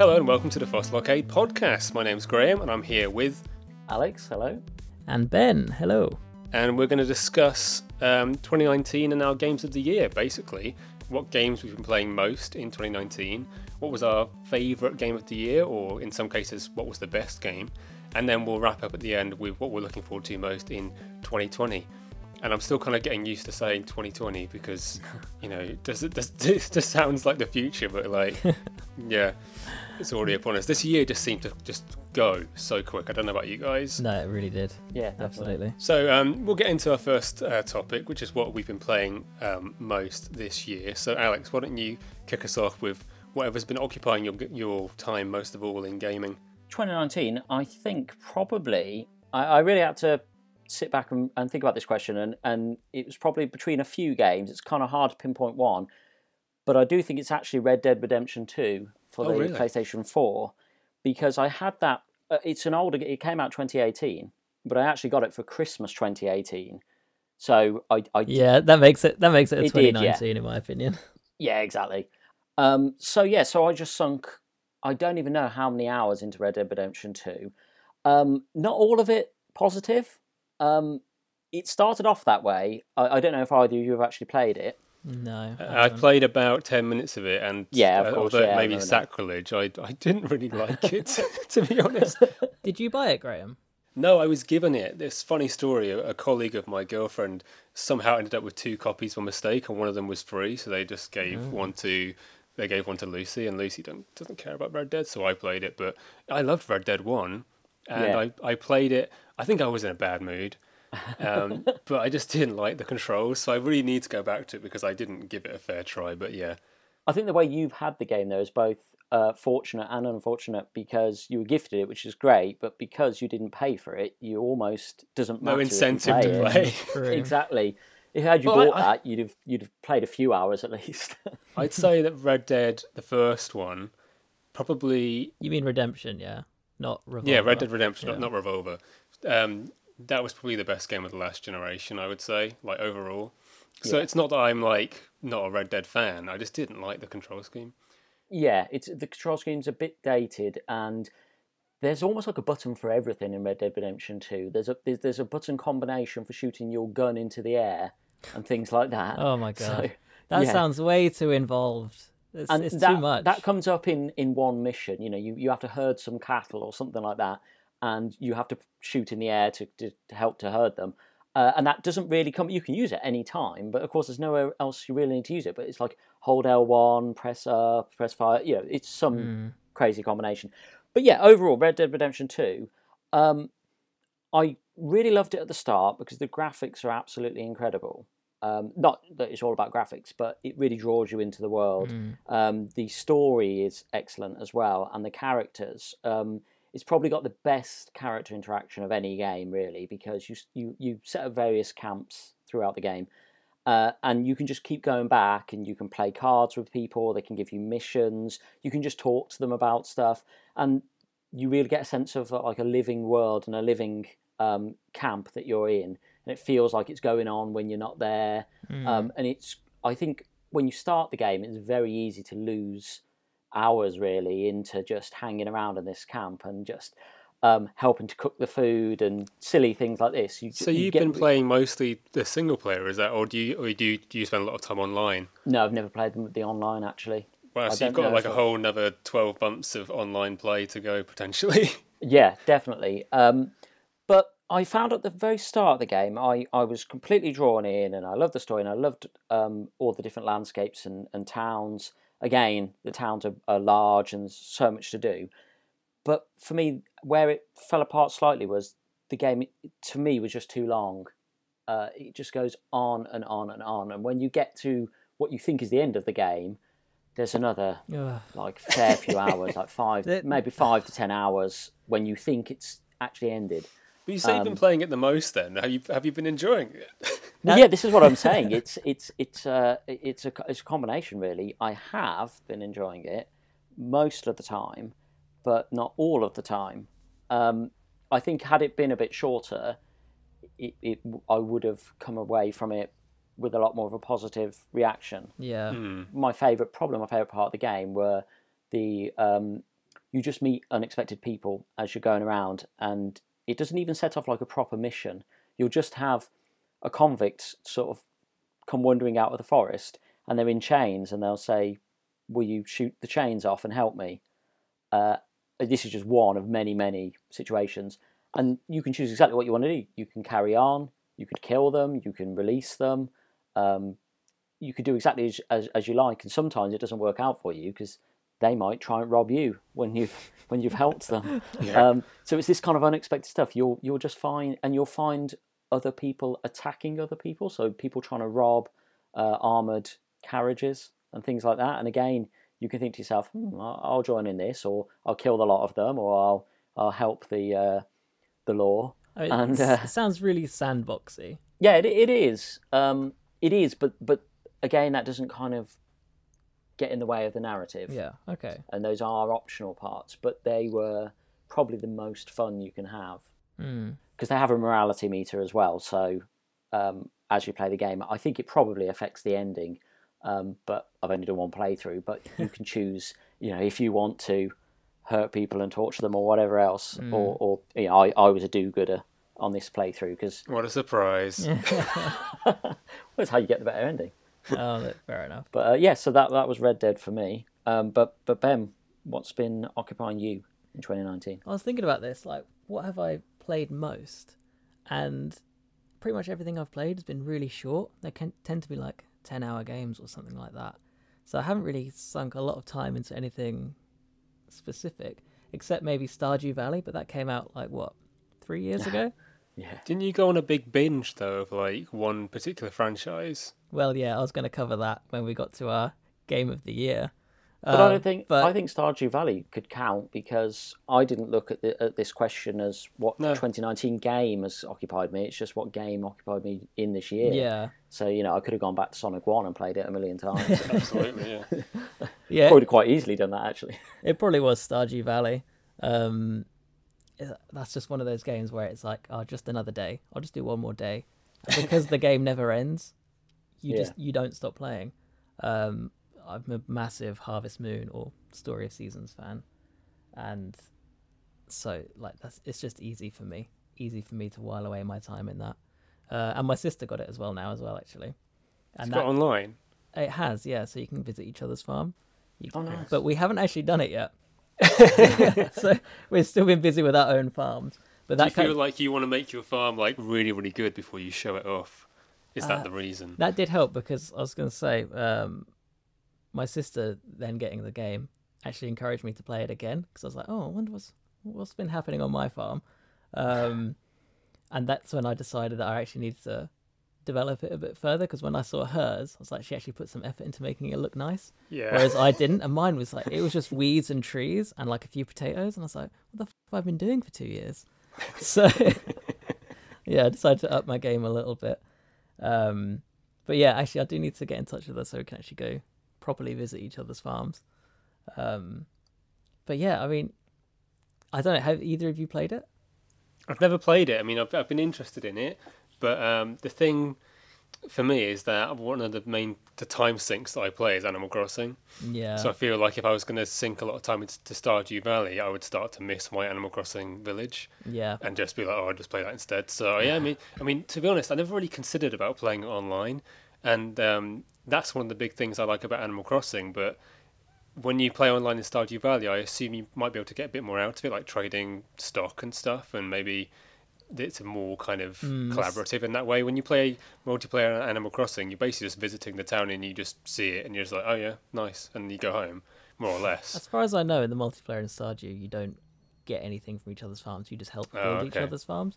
Hello and welcome to the Fossil Arcade podcast. My name's Graham and I'm here with, Alex, hello. And Ben, hello. and we're going to discuss um, 2019 and our games of the year, basically. What games we've been playing most in 2019, what was our favourite game of the year, or in some cases, what was the best game, and then we'll wrap up at the end with what we're looking forward to most in 2020. And I'm still kind of getting used to saying 2020 because, you know, does it just, just sounds like the future, but like, yeah, it's already upon us. This year just seemed to just go so quick. I don't know about you guys. No, it really did. Yeah, definitely. Absolutely. So um, we'll get into our first uh, topic, which is what we've been playing um, most this year. So Alex, why don't you kick us off with whatever's been occupying your your time most of all in gaming? 2019, I think probably, I, I really had to sit back and, and think about this question, and, and it was probably between a few games. It's kind of hard to pinpoint one, but I do think it's actually Red Dead Redemption 2 for Oh, the really? PlayStation 4 because I had that. Uh, it's an older. It came out 2018, but I actually got it for Christmas 2018. So I, I Yeah, that makes it that makes it a It did, yeah. 2019 in my opinion. Yeah, exactly. Um, so yeah, so I just sunk. I don't even know how many hours into Red Dead Redemption Two. Um, not all of it positive. Um, it started off that way. I, I don't know if either of you have actually played it. No. I I played about ten minutes of it, and Yeah, of uh, course, although yeah, it may be no, no. sacrilege, I I didn't really like it to be honest. Did you buy it, Graham? No, I was given it. This funny story. A, a colleague of my girlfriend somehow ended up with two copies by mistake, and one of them was free. So they just gave one to they gave one to Lucy, and Lucy don't, doesn't care about Red Dead, so I played it. But I loved Red Dead One, and Yeah. I I played it. I think I was in a bad mood. um, but I just didn't like the controls, so I really need to go back to it because I didn't give it a fair try. But yeah, I think the way you've had the game though is both uh, fortunate and unfortunate because you were gifted it, which is great, but because you didn't pay for it, you almost doesn't no matter. if you incentive to it. play. Exactly. If had you Well, bought I- that, you'd have you'd have played a few hours at least. I'd say that Red Dead, the first one, probably You mean Redemption, yeah, not Revolver. Yeah, Red Dead Redemption, Yeah. not, not Revolver. Um, that was probably the best game of the last generation, I would say, like overall. So Yeah. it's not that I'm like not a Red Dead fan. I just didn't like the control scheme. yeah, it's the control scheme's a bit dated, and there's almost like a button for everything in Red Dead Redemption 2. There's a there's, there's a button combination for shooting your gun into the air and things like that. Oh my So, god, that yeah. sounds way too involved. It's, and it's that, too much. That comes up in in one mission. You know, you, you have to herd some cattle or something like that, and you have to shoot in the air to, to, to help to herd them. Uh, and that doesn't really come. You can use it any time, but of course, there's nowhere else you really need to use it. But it's like hold L one, press up, press fire. You know, it's some Mm. crazy combination. But yeah, overall, Red Dead Redemption Two, um, I really loved it at the start because the graphics are absolutely incredible. Um, not that it's all about graphics, but it really draws you into the world. Mm. Um, the story is excellent as well, and the characters. Um, it's probably got the best character interaction of any game, really, because you you you set up various camps throughout the game, uh, and you can just keep going back, and you can play cards with people. They can give you missions. You can just talk to them about stuff, and you really get a sense of like a living world and a living um, camp that you're in, and it feels like it's going on when you're not there. Mm. Um, and it's I think when you start the game, it's very easy to lose hours really into just hanging around in this camp and just um, helping to cook the food and silly things like this. You, So you you've get been playing mostly the single player, is that, or do you, or do you, do you spend a lot of time online? No, I've never played the online actually. Wow, I so you've got like a whole another twelve months of online play to go potentially. Yeah, definitely. Um, I found at the very start of the game, I, I was completely drawn in and I loved the story and I loved um, all the different landscapes and, and towns. Again, the towns are, are large and so much to do. But for me, where it fell apart slightly was the game, to me, was just too long. Uh, it just goes on and on and on. And when you get to what you think is the end of the game, there's another Ugh. like fair few hours, like five, maybe five to ten hours when you think it's actually ended. But you say you've been Um, playing it the most. Then have you have you been enjoying it? Well, yeah, this is what I'm saying. It's it's it's uh, it's a it's a combination really. I have been enjoying it most of the time, but not all of the time. Um, I think had it been a bit shorter, it, it I would have come away from it with a lot more of a positive reaction. Yeah. Hmm. my favorite problem, my favorite part of the game were the um, you just meet unexpected people as you're going around, and it doesn't even set off like a proper mission. You'll just have a convict sort of come wandering out of the forest, and they're in chains, and they'll say, "Will you shoot the chains off and help me?" Uh, this is just one of many, many situations, and you can choose exactly what you want to do. You can carry on, you could kill them, you can release them, um, you could do exactly as, as, as you like, and sometimes it doesn't work out for you because they might try and rob you when you've when you've helped them. Yeah. Um, so it's this kind of unexpected stuff. You'll you'll just find and you'll find other people attacking other people. So people trying to rob uh, armored carriages and things like that. And again, you can think to yourself, hmm, I'll join in this, or I'll kill the lot of them, or I'll I'll help the uh, the law. I mean, And, uh, it sounds really sandboxy. Yeah, it, it is. Um, it is, but but again, that doesn't kind of get in the way of the narrative. Yeah. Okay. and those are optional parts, but they were probably the most fun you can have Mm. because they have a morality meter as well. So um, as you play the game, I think it probably affects the ending. Um, but I've only done one playthrough. But you can choose, you know, if you want to hurt people and torture them or whatever else, or, or you know, I, I was a do-gooder on this playthrough because What a surprise. well, that's how you get the better ending. oh, fair enough. But uh, yeah, so that that was Red Dead for me. Um, but but Ben, what's been occupying you in 2019? I was thinking about this, like, what have I played most? And pretty much everything I've played has been really short. They can tend to be like 10 hour games or something like that. So I haven't really sunk a lot of time into anything specific, except maybe Stardew Valley, but that came out like what, three years ago? Yeah. Didn't you go on a big binge though of like one particular franchise? Well, yeah, I was going to cover that when we got to our game of the year. But I Um, don't think but- I think Stardew Valley could count because I didn't look at, the, at this question as what No. 2019 game has occupied me. It's just what game occupied me in this year. Yeah. So you know, I could have gone back to Sonic One and played it a million times. Absolutely, yeah. Yeah. Probably quite easily done that actually. It probably was Stardew Valley. Um, that's just one of those games where it's like, oh, just another day. I'll just do one more day, because the game never ends. You Yeah. just you don't stop playing. Um, I'm a massive Harvest Moon or Story of Seasons fan, and so like that's it's just easy for me, easy for me to while away my time in that. Uh, and my sister got it as well now as well actually, It's and got online. it has yeah, so you can visit each other's farm. You, Oh, nice. But we haven't actually done it yet. so we've still been busy with our own farms. But Do that you feel kind like you want to make your farm like really, really good before you show it off? Is that Uh, the reason? that did help because I was going to say, um, my sister then getting the game actually encouraged me to play it again because I was like, oh, I wonder what's what's been happening on my farm, um, and that's when I decided that I actually needed to develop it a bit further because when I saw hers, I was like, she actually put some effort into making it look nice. Yeah. Whereas I didn't, and mine was like it was just weeds and trees and like a few potatoes, and I was like, what the f- have I been doing for two years? So yeah, I decided to up my game a little bit. Um, but yeah, actually, I do need to get in touch with her so we can actually go properly visit each other's farms. Um, but yeah, I mean, I don't know. Have either of you played it? I've never played it. I mean, I've, I've been interested in it, but um, the thing for me is that one of the main the time sinks that I play is Animal Crossing. Yeah. So I feel like if I was going to sink a lot of time into to Stardew Valley, I would start to miss my Animal Crossing village yeah. and just be like, oh, I'll just play that instead. So yeah, I mean, I mean, to be honest, I never really considered about playing it online, and um, that's one of the big things I like about Animal Crossing. But when you play online in Stardew Valley, I assume you might be able to get a bit more out of it, like trading stock and stuff, and maybe it's a more kind of Mm, collaborative in that way. When you play multiplayer on Animal Crossing, you're basically just visiting the town and you just see it, and you're just like, oh yeah, nice, and you go home, more or less. As far as I know, in the multiplayer in Stardew, you don't get anything from each other's farms. You just help build Oh, each other's farms.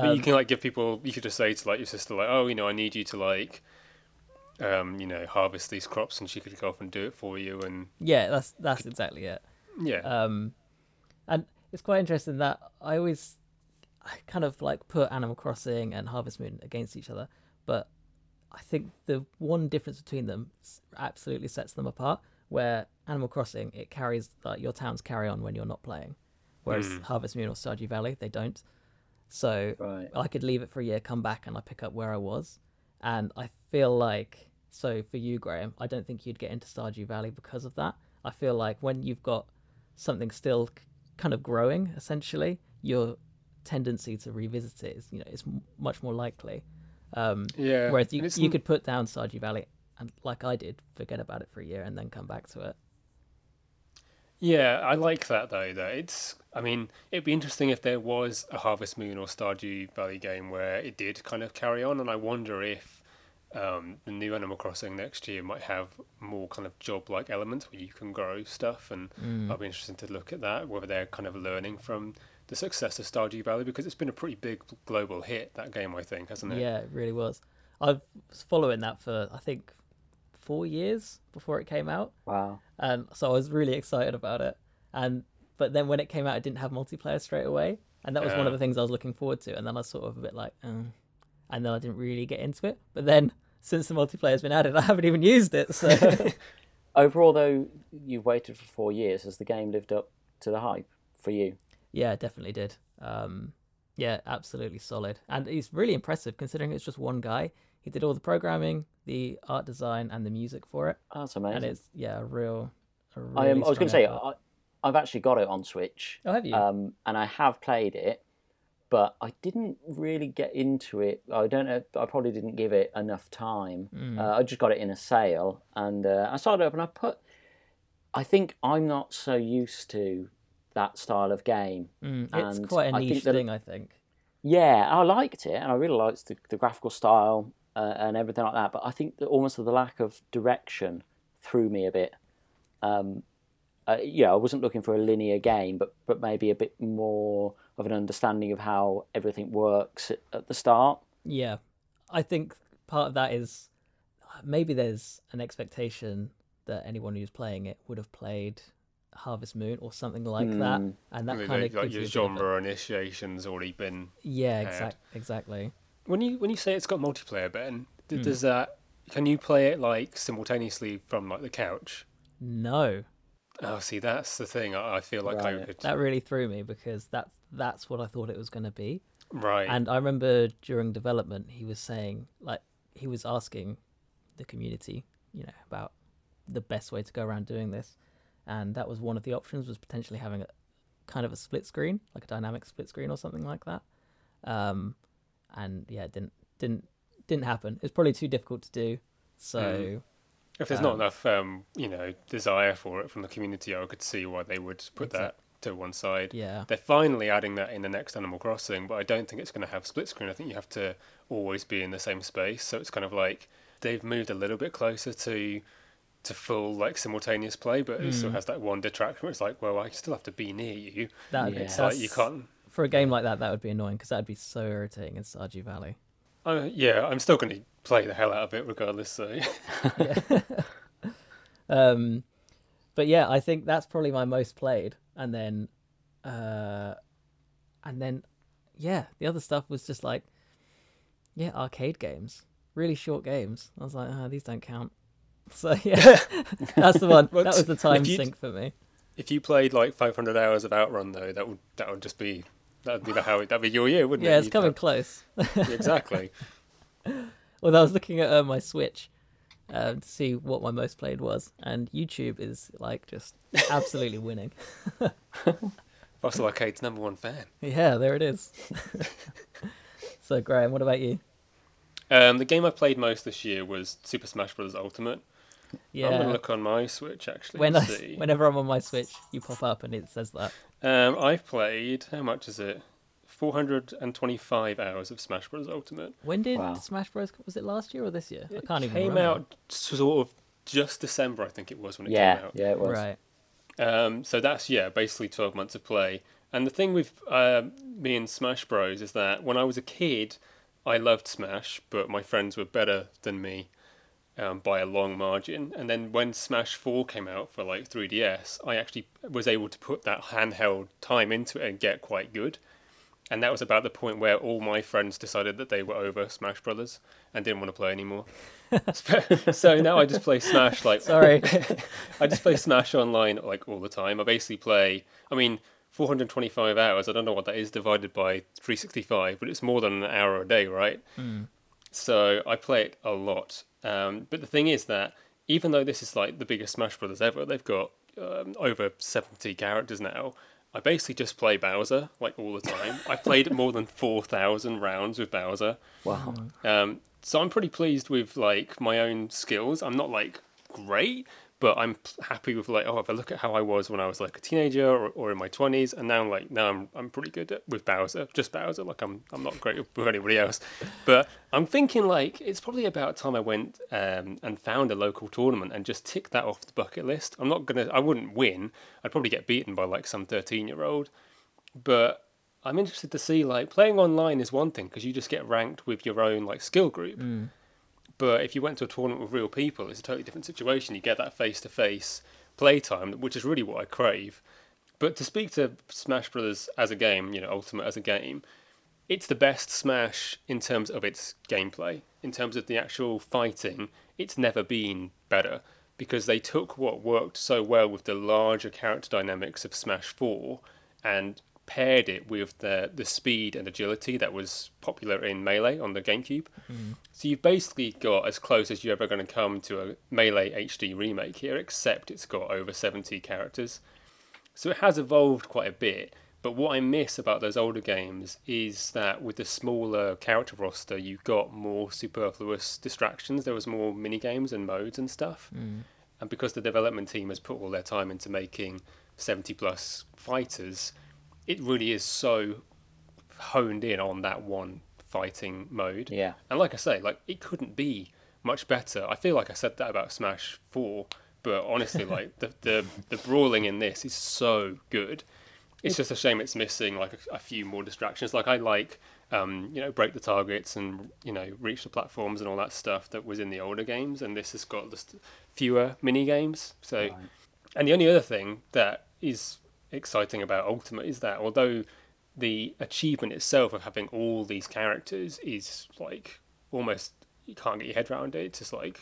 But Um, you can like give people. You could just say to like your sister, like, oh, you know, I need you to like, um, you know, harvest these crops, and she could go off and do it for you. And yeah, that's that's exactly it. yeah, Um, and it's quite interesting that I always I kind of like put Animal Crossing and Harvest Moon against each other, but I think the one difference between them absolutely sets them apart. Where Animal Crossing, it carries like your towns carry on when you're not playing, whereas Mm. Harvest Moon or Stardew Valley they don't. So Right. I could leave it for a year, come back, and I pick up where I was. And I feel like, so for you, Graham, I don't think you'd get into Stardew Valley because of that. I feel like when you've got something still kind of growing, essentially, your tendency to revisit it is, you know, it's m- much more likely. Um, Yeah. whereas you, you could put down Stardew Valley and, like I did, forget about it for a year and then come back to it. Yeah, I like that though. That it's. I mean, it'd be interesting if there was a Harvest Moon or Stardew Valley game where it did kind of carry on, and I wonder if um, the new Animal Crossing next year might have more kind of job-like elements where you can grow stuff, and Mm. I'll be interested to look at that. Whether they're kind of learning from the success of Stardew Valley because it's been a pretty big global hit that game, I think, hasn't it? Yeah, it really was. I was following that for I think four years before it came out, Wow. and so I was really excited about it. And but then when it came out, it didn't have multiplayer straight away, and that was one of the things I was looking forward to. And then I was sort of a bit like, oh. and then I didn't really get into it. But then since the multiplayer's been added, I haven't even used it. So Overall, though, you've waited for four years. Has the game lived up to the hype for you? Yeah, definitely did. Um, yeah, absolutely solid, and he's really impressive considering it's just one guy. He did all the programming, the art design, and the music for it. Oh, that's and it's yeah a real. A really I, um, I was going to say. I, I've actually got it on Switch, oh, have you? um, and I have played it, but I didn't really get into it. I don't know. I probably didn't give it enough time. Mm. Uh, I just got it in a sale, and uh, I started up, and I put. I think I'm not so used to that style of game. Mm, it's and quite a I think niche that- thing, I think. Yeah, I liked it, and I really liked the, the graphical style uh, and everything like that. But I think that almost the lack of direction threw me a bit. Um, uh, yeah, I wasn't looking for a linear game, but but maybe a bit more of an understanding of how everything works at, at the start. Yeah, I think part of that is maybe there's an expectation that anyone who's playing it would have played Harvest Moon or something like that, Mm. and that Maybe kind of like gives your you a bit of a- genre initiation's already been Yeah, had. exact, exactly. When you when you say it's got multiplayer, Ben, d- Hmm. does that can you play it like simultaneously from like the couch? No, Oh, see, that's the thing. I, I feel like I could. that really threw me because that's that's what I thought it was going to be. right. And I remember during development, he was saying, like, he was asking the community, you know, about the best way to go around doing this, and that was one of the options was potentially having a kind of a split screen, like a dynamic split screen or something like that. Um, and yeah, it didn't didn't didn't happen. It's probably too difficult to do. So if there's not um, enough, um, you know, desire for it from the community, I could see why they would put Exact- that to one side. yeah, They're finally adding that in the next Animal Crossing, but I don't think it's going to have split screen. I think you have to always be in the same space. So it's kind of like they've moved a little bit closer to to full like simultaneous play, but it still Mm. has that one detraction where it's like, well, I still have to be near you. that Yeah. It's like you that's- can't. for a game like that. That would be annoying because that'd be so irritating in Stardew Valley. Uh, yeah, I'm still going to play the hell out of it regardless. So um, but yeah, I think that's probably my most played, and then, uh, and then, yeah, the other stuff was just like, yeah, arcade games, really short games. I was like, ah, these don't count. So yeah, that's the one. That was the time sink for me. if you played like 500 hours of Outrun though, that would that would just be that'd be the how that'd be your year, wouldn't Yeah, it? Yeah, it's You'd coming have- close. exactly. Well, I was looking at uh, my Switch um, to see what my most played was, and YouTube is like just absolutely winning. Fossil Arcade's number one fan. Yeah, there it is. so, Graham, what about you? Um, the game I played most this year was Super Smash Bros. Ultimate. Yeah, I'm gonna look on my Switch actually. when I, see. whenever I'm on my Switch, you pop up and it says that. Um, I've played how much is it? 425 hours of Smash Bros. Ultimate. When did Wow. Smash Bros? Was it last year or this year? I It can't even came remember. out sort of just December, I think it was when it Yeah, came out. yeah, it was. Right. Um, so that's yeah, basically twelve months of play. And the thing with uh, me and Smash Bros is that when I was a kid, I loved Smash, but my friends were better than me um, by a long margin. And then when Smash Four came out for like 3DS, I actually was able to put that handheld time into it and get quite good. And that was about the point where all my friends decided that they were over Smash Brothers and didn't want to play anymore. so now I just play Smash like Sorry. I just play Smash online like all the time. I basically play. I mean, 425 hours. I don't know what that is divided by 365, but it's more than an hour a day, right? So I play it a lot. Um, but the thing is that even though this is like the biggest Smash Brothers ever, they've got um, over seventy characters now. I basically just play Bowser like all the time. I played more than four thousand rounds with Bowser. Wow. Um, so I'm pretty pleased with like my own skills. I'm not like great, but I'm happy with like oh if I look at how I was when I was like a teenager or, or in my twenties, and now like now I'm I'm pretty good at, with Bowser, just Bowser. Like I'm I'm not great with anybody else, but I'm thinking like it's probably about time I went um, and found a local tournament and just tick that off the bucket list. I'm not gonna I wouldn't win. I'd probably get beaten by like some thirteen year old, but I'm interested to see like playing online is one thing because you just get ranked with your own like skill group. But if you went to a tournament with real people, it's a totally different situation. You get that face to face playtime, which is really what I crave. But to speak to Smash Brothers as a game, you know, Ultimate as a game, it's the best Smash in terms of its gameplay. In terms of the actual fighting, it's never been better because they took what worked so well with the larger character dynamics of Smash 4 and paired it with the the speed and agility that was popular in Melee on the GameCube. Mm-hmm. So you've basically got as close as you're ever going to come to a Melee HD remake here, except it's got over 70 characters. So it has evolved quite a bit. But what I miss about those older games is that with the smaller character roster, you got more superfluous distractions. There was more mini games and modes and stuff. Mm. And because the development team has put all their time into making 70 plus fighters, it really is so honed in on that one fighting mode. Yeah. And like I say, like it couldn't be much better. I feel like I said that about Smash Four, but honestly, like the the, the brawling in this is so good. It's just a shame it's missing like a, a few more distractions. Like I like, um, you know, break the targets and you know reach the platforms and all that stuff that was in the older games, and this has got just fewer mini games. So, Right. and the only other thing that is exciting about Ultimate is that although the achievement itself of having all these characters is like almost you can't get your head around it. It's just like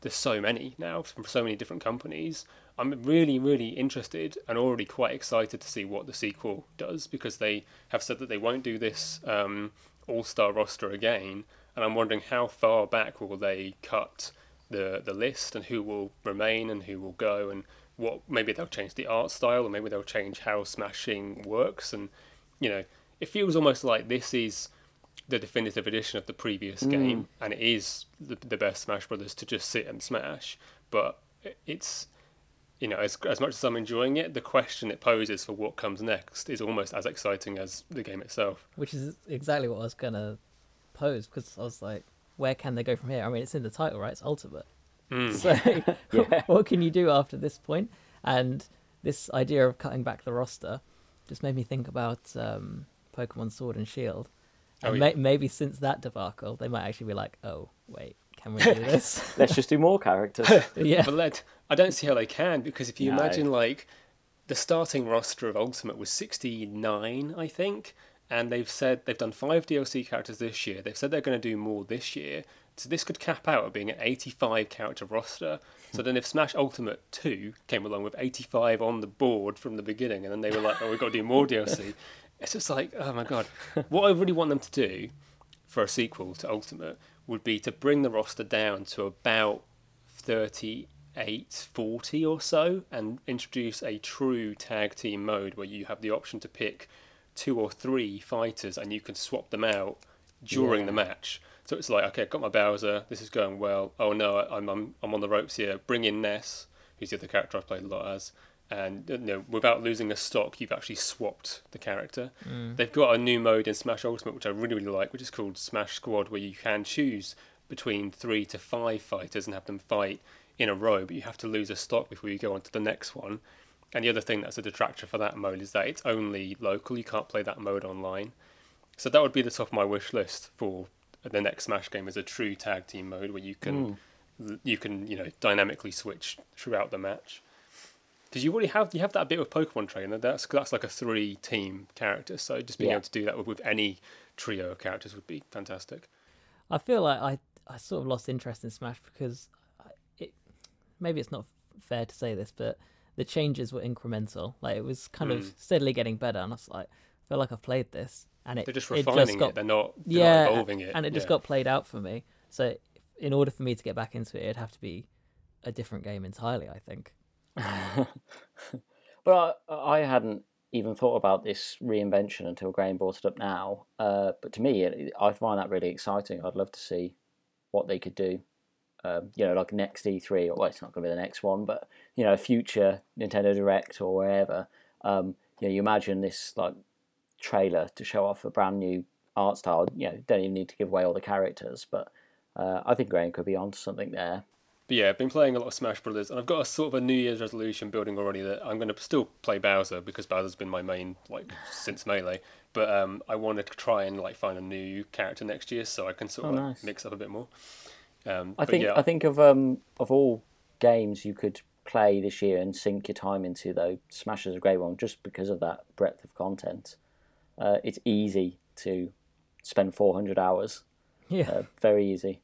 there's so many now from so many different companies. I'm really, really interested and already quite excited to see what the sequel does because they have said that they won't do this um, all-star roster again, and I'm wondering how far back will they cut the the list and who will remain and who will go and what maybe they'll change the art style or maybe they'll change how smashing works and you know it feels almost like this is the definitive edition of the previous mm. game and it is the, the best smash brothers to just sit and smash but it's you know as, as much as i'm enjoying it the question it poses for what comes next is almost as exciting as the game itself which is exactly what I was gonna pose because I was like, where can they go from here? I mean, it's in the title, right? It's ultimate. So, Yeah. what can you do after this point? And this idea of cutting back the roster just made me think about um, Pokemon Sword and Shield. Oh, yeah. may- maybe since that debacle, they might actually be like, "Oh, wait, can we do this?" Let's just do more characters. yeah, but let, i don't see how they can because if you No. imagine like the starting roster of ultimate was 69 i think and they've said they've done five dlc characters this year. They've said they're going to do more this year. So this could cap out at being an 85 character roster. So then if smash ultimate 2 came along with 85 on the board from the beginning and then they were like oh we've got to do more dlc it's just like oh my god. What i really want them to do for a sequel to ultimate would be to bring the roster down to about 38, 40 or so, and introduce a true tag team mode where you have the option to pick two or three fighters and you can swap them out during the match. So it's like, okay, I've got my Bowser, this is going well. Oh no, I'm, I'm, I'm on the ropes here. Bring in Ness, who's the other character I've played a lot as. And you know, without losing a stock, you've actually swapped the character. Mm. They've got a new mode in Smash Ultimate, which I really, really like, which is called Smash Squad, where you can choose between three to five fighters and have them fight in a row, but you have to lose a stock before you go on to the next one. And the other thing that's a detractor for that mode is that it's only local. You can't play that mode online. So that would be the top of my wish list for the next Smash game is a true tag team mode where you can hmm. you can you know dynamically switch throughout the match. Because you already have you have that bit with Pokemon Trainer. That's that's like a three team character. So just being Yeah. able to do that with, with any trio of characters would be fantastic. I feel like I I sort of lost interest in Smash because it maybe it's not fair to say this, but the changes were incremental. Like it was kind Mm. of steadily getting better, and I was like, I feel like I've played this, and it They're just refining it. got They're not they're yeah, not evolving it. and it just Yeah. got played out for me. So in order for me to get back into it, it'd have to be a different game entirely. I think. but I, I hadn't even thought about this reinvention until Graham brought it up now. Uh, but to me, it, I find that really exciting. I'd love to see what they could do. Um, you know, like next E3, or well, it's not going to be the next one, but you know, a future Nintendo Direct or wherever. Um, you know, you imagine this like trailer to show off a brand new art style. You know, don't even need to give away all the characters, but uh, I think Graham could be onto something there. But yeah, I've been playing a lot of Smash Brothers, and I've got a sort of a New Year's resolution building already that I'm going to still play Bowser because Bowser's been my main like since Melee. But um, I wanted to try and like find a new character next year so I can sort Oh, of like, nice. mix up a bit more. Um, I think yeah, I think of um of all games you could play this year and sink your time into though Smash is a great one just because of that breadth of content. Uh, it's easy to spend 400 hours. Yeah. Uh, very easy.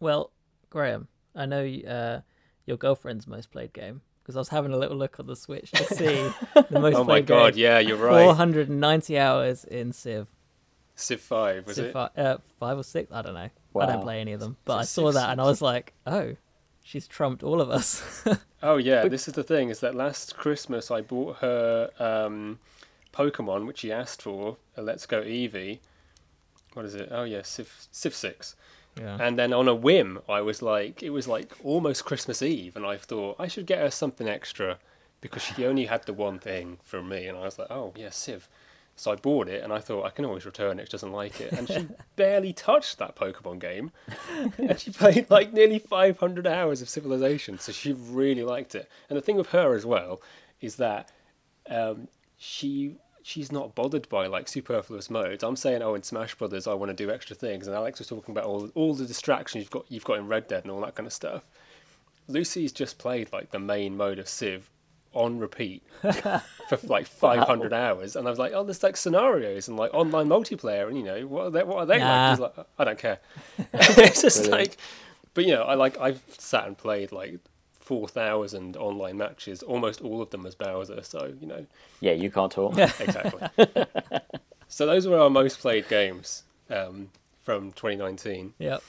Well, Graham, I know uh, your girlfriend's most played game because I was having a little look on the Switch to see the most played game. oh my god, game. yeah, you're right. 490 hours in Civ. Civ Five was Civ it? fi- uh, five or six? I don't know. I don't play any of them, but I saw that and I was like, oh, she's trumped all of us. Oh yeah, this is the thing. Is that last Christmas I bought her um, Pokemon, which she asked for, a Let's Go Eevee. What is it? Oh yeah, Civ Civ Six. yeah. And then on a whim, I was like, it was like almost Christmas Eve, and I thought I should get her something extra because she only had the one thing from me, and I was like, oh yeah, Civ. So I bought it, and I thought I can always return it. She doesn't like it, and she barely touched that Pokemon game, and she played like nearly 500 hours of Civilization. So she really liked it. And the thing with her as well is that um, she she's not bothered by like superfluous modes. I'm saying, oh, in Smash Brothers, I want to do extra things, and Alex was talking about all all the distractions you've got you've got in Red Dead and all that kind of stuff. Lucy's just played like the main mode of Civ on repeat for like 500 hours, and I was like, oh, there's like scenarios and like online multiplayer, and you know what are they? What are they Nah. like? Like, I don't care. it's just Brilliant. like, but you know, I like I've sat and played like. 4,000 online matches, almost all of them as Bowser, so you know, Yeah, you can't talk. exactly. so those were our most played games um, from 2019. yep.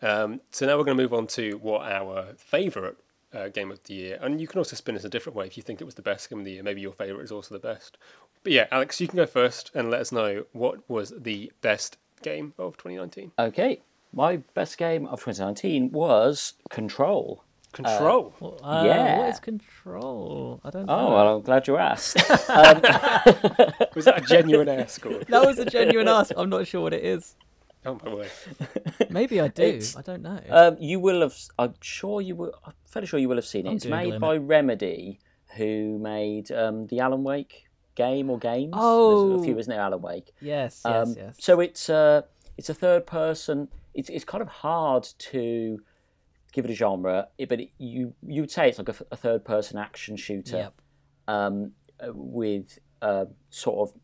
Um, so now we're going to move on to what our favourite uh, game of the year, and you can also spin it a different way if you think it was the best game of the year. Maybe your favourite is also the best. But yeah, Alex, you can go first and let us know what was the best game of 2019. Okay, my best game of 2019 was Control. Control. Well, uh, Yeah. What is control? I don't know. Oh, well, I'm glad you asked. was that a genuine ask? Or... That was a genuine ask. I'm not sure what it is. Oh my word! Maybe I do. It's- I don't know. um, you will have. I'm sure you will. I'm fairly sure you will have seen it. I'm it's made Googling by Remedy, who made um, the Alan Wake game or games. There's a Oh. few, isn't there? Alan Wake. yes, yes, Um, yes. So it's uh, it's a third person. It's it's kind of hard to give it a genre, but it, you you would say it's like a, a third person action shooter Yep. um, uh, with uh, sort of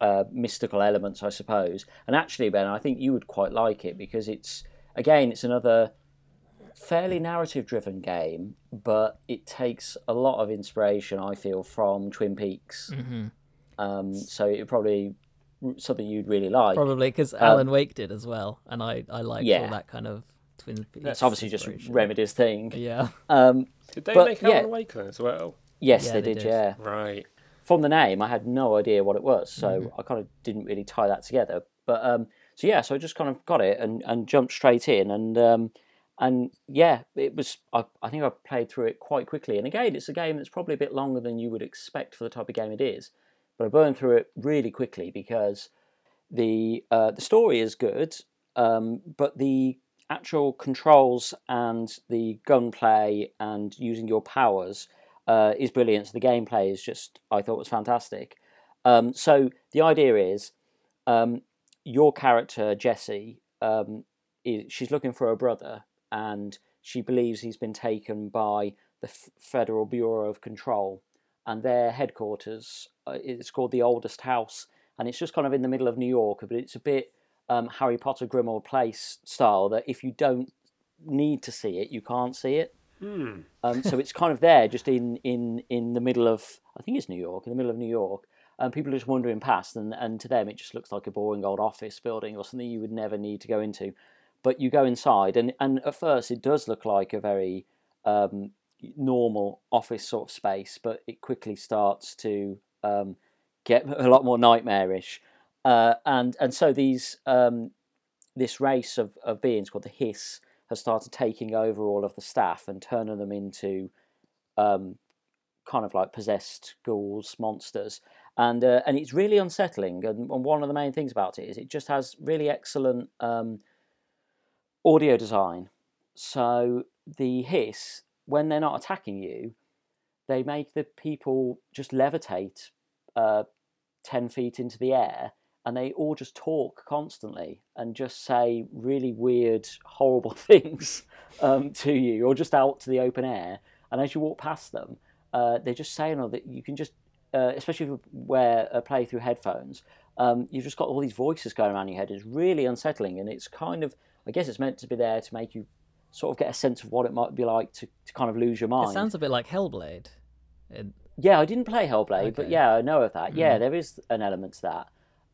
uh, mystical elements, I suppose. And actually, Ben, I think you would quite like it because it's again, it's another fairly narrative driven game, but it takes a lot of inspiration, I feel, from Twin Peaks. hmm Um, so it probably something you'd really like. Probably because Alan Wake did as well, and I I liked Um, yeah. all that kind of Twin Peaks. That's obviously just inspiration. Remedy's thing. Yeah. Um, Did they But, make yeah. Alan Wake as well? yes, Yeah, they, they did, did. Yeah, Right. From the name, I had no idea what it was, so Mm-hmm. I kind of didn't really tie that together. But um, so yeah, so I just kind of got it and, and jumped straight in, and um, and yeah, it was. I, I think I played through it quite quickly. And again, it's a game that's probably a bit longer than you would expect for the type of game it is, but I burned through it really quickly because the uh, the story is good, um, but the actual controls and the gunplay and using your powers uh, is brilliant. The gameplay is just I thought was fantastic. Um, so the idea is um, your character Jesse um, is she's looking for her brother and she believes he's been taken by the F- Federal Bureau of Control and their headquarters uh, it's called the Oldest House and it's just kind of in the middle of New York, but it's a bit um, Harry Potter Grimmauld Place style that if you don't need to see it, you can't see it. Hmm. Um, so it's kind of there, just in, in, in the middle of, I think it's New York, in the middle of New York. And people are just wandering past, and, and to them it just looks like a boring old office building or something you would never need to go into. But you go inside, and, and at first it does look like a very um, normal office sort of space, but it quickly starts to um, get a lot more nightmarish. Uh, and and so these um, this race of, of beings called the Hiss has started taking over all of the staff and turning them into um, kind of like possessed ghouls, monsters, and uh, and it's really unsettling. And, and, one of the main things about it is it just has really excellent um, audio design. So the hiss, when they're not attacking you, they make the people just levitate uh, ten feet into the air, and they all just talk constantly and just say really weird, horrible things um, to you, or just out to the open air. And as you walk past them, uh, they're just saying that you can just, uh, especially if you wear uh, play through headphones, um, you've just got all these voices going around your head. It's really unsettling, and it's kind of, I guess, it's meant to be there to make you sort of get a sense of what it might be like to, to kind of lose your mind. It sounds a bit like Hellblade. It... Yeah, I didn't play Hellblade, okay. but yeah, I know of that. Mm. Yeah, there is an element to that.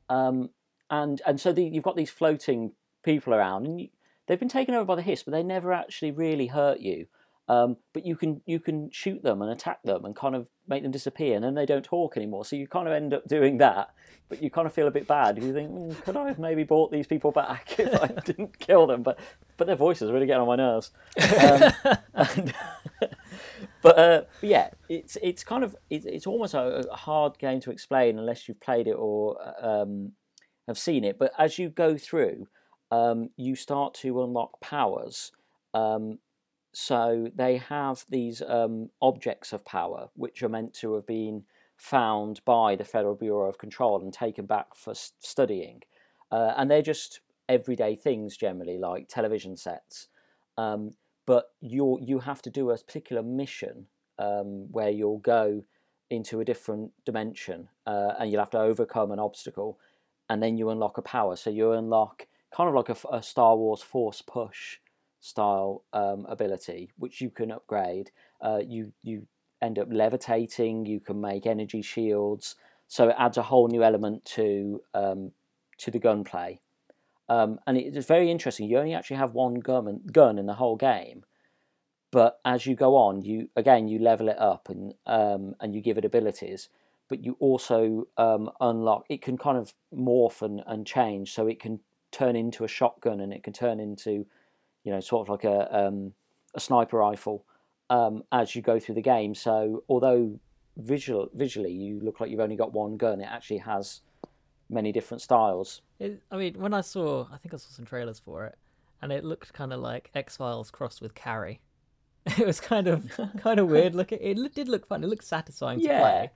Um, and and so the, you've got these floating people around, and you, they've been taken over by the hiss, but they never actually really hurt you. Um, but you can you can shoot them and attack them and kind of make them disappear, and then they don't talk anymore. So you kind of end up doing that, but you kind of feel a bit bad. You think, mm, could I have maybe brought these people back if I didn't kill them? But but their voices really getting on my nerves. Um, and, but, uh, yeah, it's it's kind of it's, it's almost a, a, hard game to explain unless you've played it or um, have seen it. But as you go through, um, you start to unlock powers. Um, so they have these um, objects of power, which are meant to have been found by the Federal Bureau of Control and taken back for studying. Uh, and they're just everyday things generally, like television sets. Um, but you you have to do a particular mission um, where you'll go into a different dimension uh, and you'll have to overcome an obstacle, and then you unlock a power. So you unlock kind of like a, a Star Wars Force push style um, ability, which you can upgrade. Uh, you you end up levitating. You can make energy shields. So it adds a whole new element to um, to the gunplay, um, and it's very interesting. You only actually have one gun gun in the whole game, but as you go on, you again you level it up and um, and you give it abilities. But you also um, unlock. It can kind of morph and, and change, so it can turn into a shotgun and it can turn into you know, sort of like a um, a sniper rifle um, as you go through the game. So although visual visually you look like you've only got one gun, it actually has many different styles. It, I mean, when I saw, I think I saw some trailers for it, and it looked kind of like X Files crossed with Carrie. It was kind of kind of weird looking. It did look fun. It looked satisfying yeah. to play,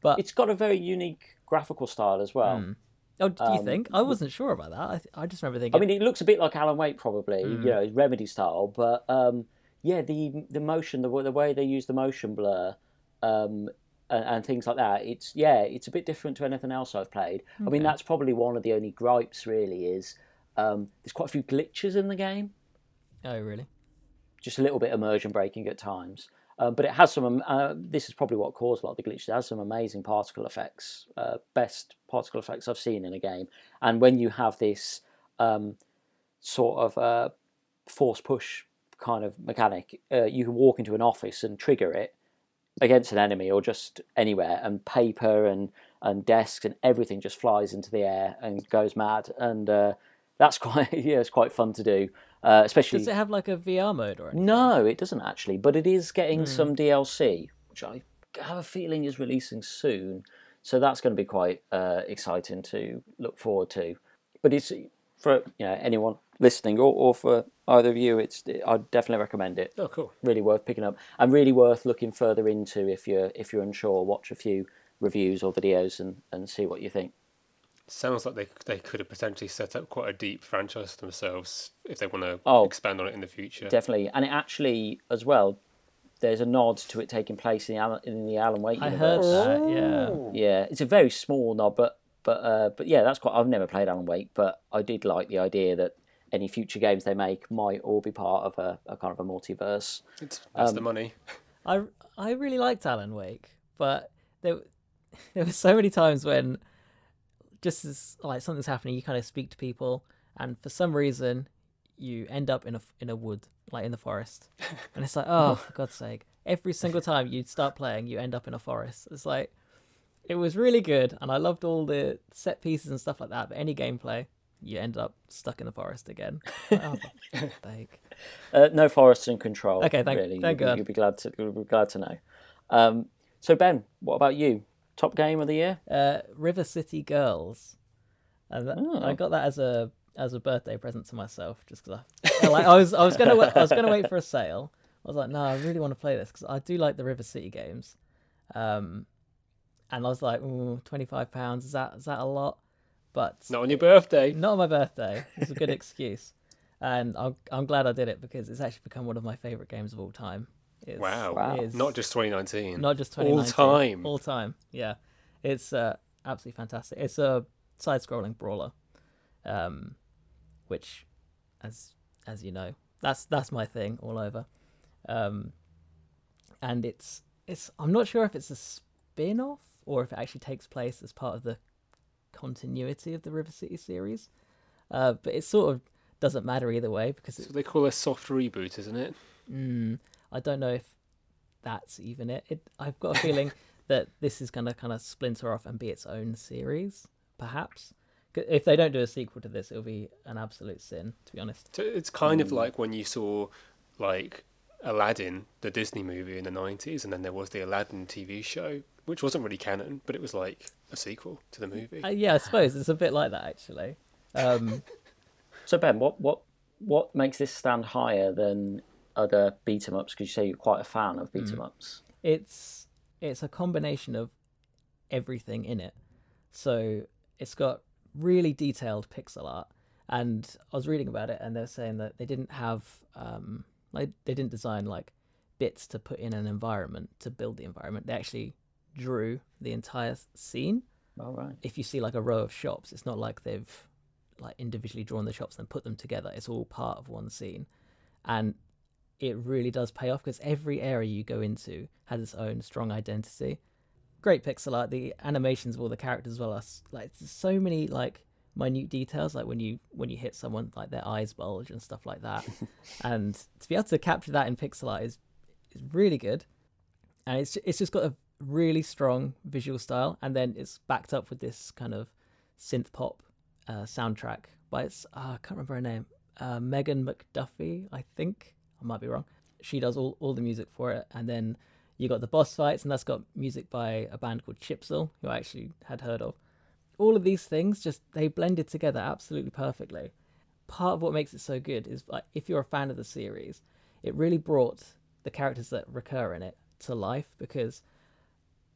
but it's got a very unique graphical style as well. Mm. Oh, do you um, think? I wasn't sure about that. I, th- I just remember thinking. I mean, it looks a bit like Alan Wake, probably, mm. you know, Remedy style. But um, yeah, the the motion, the the way they use the motion blur, um, and, and, things like that. It's yeah, it's a bit different to anything else I've played. Okay. I mean, that's probably one of the only gripes. Really, is um, there's quite a few glitches in the game. Oh, really? Just a little bit immersion breaking at times. Um, but it has some. Uh, this is probably what caused a lot of the glitches. It has some amazing particle effects, uh, best particle effects I've seen in a game. And when you have this um, sort of uh, force push kind of mechanic, uh, you can walk into an office and trigger it against an enemy or just anywhere, and paper and and desks and everything just flies into the air and goes mad. And uh, that's quite yeah, it's quite fun to do. Uh, especially, does it have like a VR mode or anything? No, it doesn't actually, but it is getting mm. some DLC, which I have a feeling is releasing soon. So that's going to be quite uh, exciting to look forward to. But it's for you know anyone listening or, or for either of you, it's I'd definitely recommend it. Oh, cool! Really worth picking up and really worth looking further into if you're if you're unsure. Watch a few reviews or videos and, and see what you think. Sounds like they they could have potentially set up quite a deep franchise themselves if they want to oh, expand on it in the future. Definitely, and it actually as well. There's a nod to it taking place in the Alan, in the Alan Wake I universe. heard that. Yeah, yeah. It's a very small nod, but but uh, but yeah, that's quite. I've never played Alan Wake, but I did like the idea that any future games they make might all be part of a, a kind of a multiverse. It's that's um, the money. I I really liked Alan Wake, but there there were so many times when just as like something's happening, you kind of speak to people, and for some reason, you end up in a in a wood, like in the forest, and it's like, oh, for God's sake! every single time you'd start playing, you end up in a forest. It's like it was really good, and I loved all the set pieces and stuff like that. But any gameplay, you end up stuck in the forest again. oh, like, uh, no forests in control. Okay, thank, really. thank you'll, God. You'll be glad to you'll be glad to know. Um, so Ben, what about you? Top game of the year? Uh, River City Girls. And that, Oh. I got that as a as a birthday present to myself, just because I, like, I was I was gonna I was gonna wait for a sale. I was like, no, I really want to play this because I do like the River City games. Um, and I was like, ooh, twenty five pounds is that is that a lot? But Not on your birthday. not on my birthday. It's a good excuse, and I'm I'm glad I did it because it's actually become one of my favorite games of all time. It's, Wow. Wow. it is- Not just 2019. not just 2019. All time. All time. Yeah. It's uh, absolutely fantastic. It's a side-scrolling brawler, um, which, as as you know, that's that's my thing all over. Um, and it's it's I'm not sure if it's a spin-off or if it actually takes place as part of the continuity of the River City series. Uh, but it sort of doesn't matter either way because So it's they call a soft reboot, isn't it? Mm, I don't know if that's even it. it I've got a feeling that this is going to kind of splinter off and be its own series, perhaps. If they don't do a sequel to this, it'll be an absolute sin, to be honest. So it's kind of like when you saw, like, Aladdin, the Disney movie in the 90s, and then there was the Aladdin TV show, which wasn't really canon, but it was like a sequel to the movie. Uh, yeah, I suppose it's a bit like that actually. Um, So Ben, what what what makes this stand higher than other beat 'em ups? Because you say you're quite a fan of beat 'em ups. it's it's a combination of everything in it. So it's got really detailed pixel art, and I was reading about it, and they're saying that they didn't have um like they didn't design like bits to put in an environment to build the environment. They actually drew the entire scene. All right. If you see like a row of shops, it's not like they've like individually drawn the shops and put them together. It's all part of one scene, and it really does pay off because every area you go into has its own strong identity. Great pixel art. The animations of all the characters as well are like so many like minute details. Like when you when you hit someone, like their eyes bulge and stuff like that. and to be able to capture that in pixel art is is really good. And it's it's just got a really strong visual style, and then it's backed up with this kind of synth pop uh, soundtrack by its uh, I can't remember her name, uh, Megan McDuffee, I think. I might be wrong. She does all, all the music for it, and then you got the boss fights, and that's got music by a band called Chipsil, who I actually had heard of. All of these things just they blended together absolutely perfectly. Part of what makes it so good is like if you're a fan of the series, it really brought the characters that recur in it to life because